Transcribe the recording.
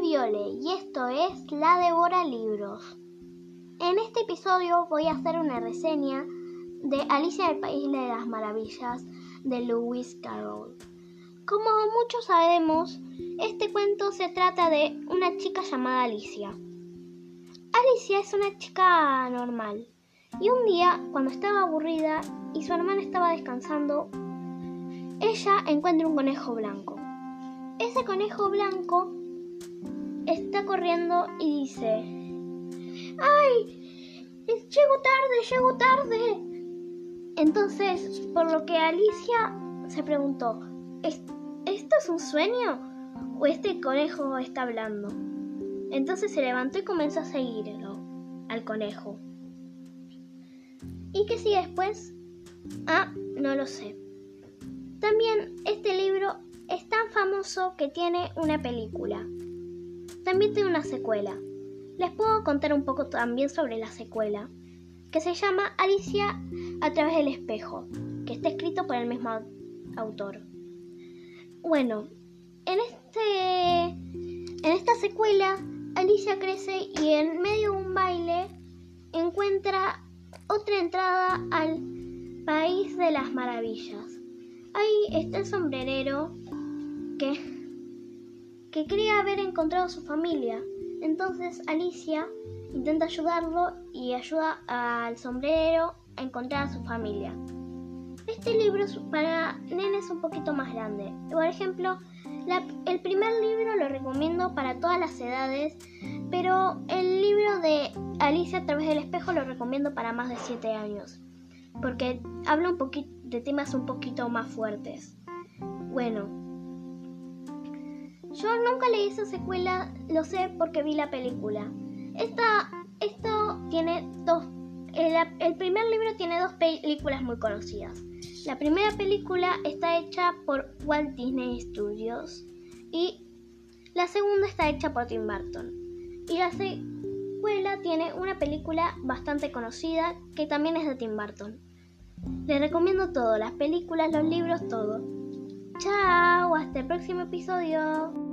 Viole y esto es La Devora Libros. En este episodio voy a hacer una reseña de Alicia del País de las Maravillas de Lewis Carroll. Como muchos sabemos, este cuento se trata de una chica llamada Alicia. Alicia es una chica normal y un día, cuando estaba aburrida y su hermana estaba descansando, ella encuentra un conejo blanco. Ese conejo blanco está corriendo y dice, ¡ay! Llego tarde, llego tarde. Entonces, por lo que Alicia se preguntó, ¿esto es un sueño? ¿O este conejo está hablando? Entonces se levantó y comenzó a seguirlo al conejo. ¿Y qué sigue después? Ah, no lo sé. También este libro es tan famoso que tiene una película. También tiene una secuela. Les puedo contar un poco también sobre la secuela, que se llama Alicia a través del espejo, que está escrito por el mismo autor. Bueno, en este en esta secuela Alicia crece y en medio de un baile encuentra otra entrada al país de las maravillas. Ahí está el sombrerero que que cree haber encontrado su familia. Entonces Alicia intenta ayudarlo y ayuda al sombrero a encontrar a su familia. Este libro es para nenes un poquito más grande. Por ejemplo, el primer libro lo recomiendo para todas las edades, pero el libro de Alicia a través del espejo lo recomiendo para más de 7 años, porque habla un de temas un poquito más fuertes. Bueno, yo nunca leí esa secuela, lo sé porque vi la película. Esta, esto tiene dos. El, primer libro tiene dos películas muy conocidas. La primera película está hecha por Walt Disney Studios y la segunda está hecha por Tim Burton. Y la secuela tiene una película bastante conocida que también es de Tim Burton. Les recomiendo todo, las películas, los libros, todo. Chao, hasta el próximo episodio.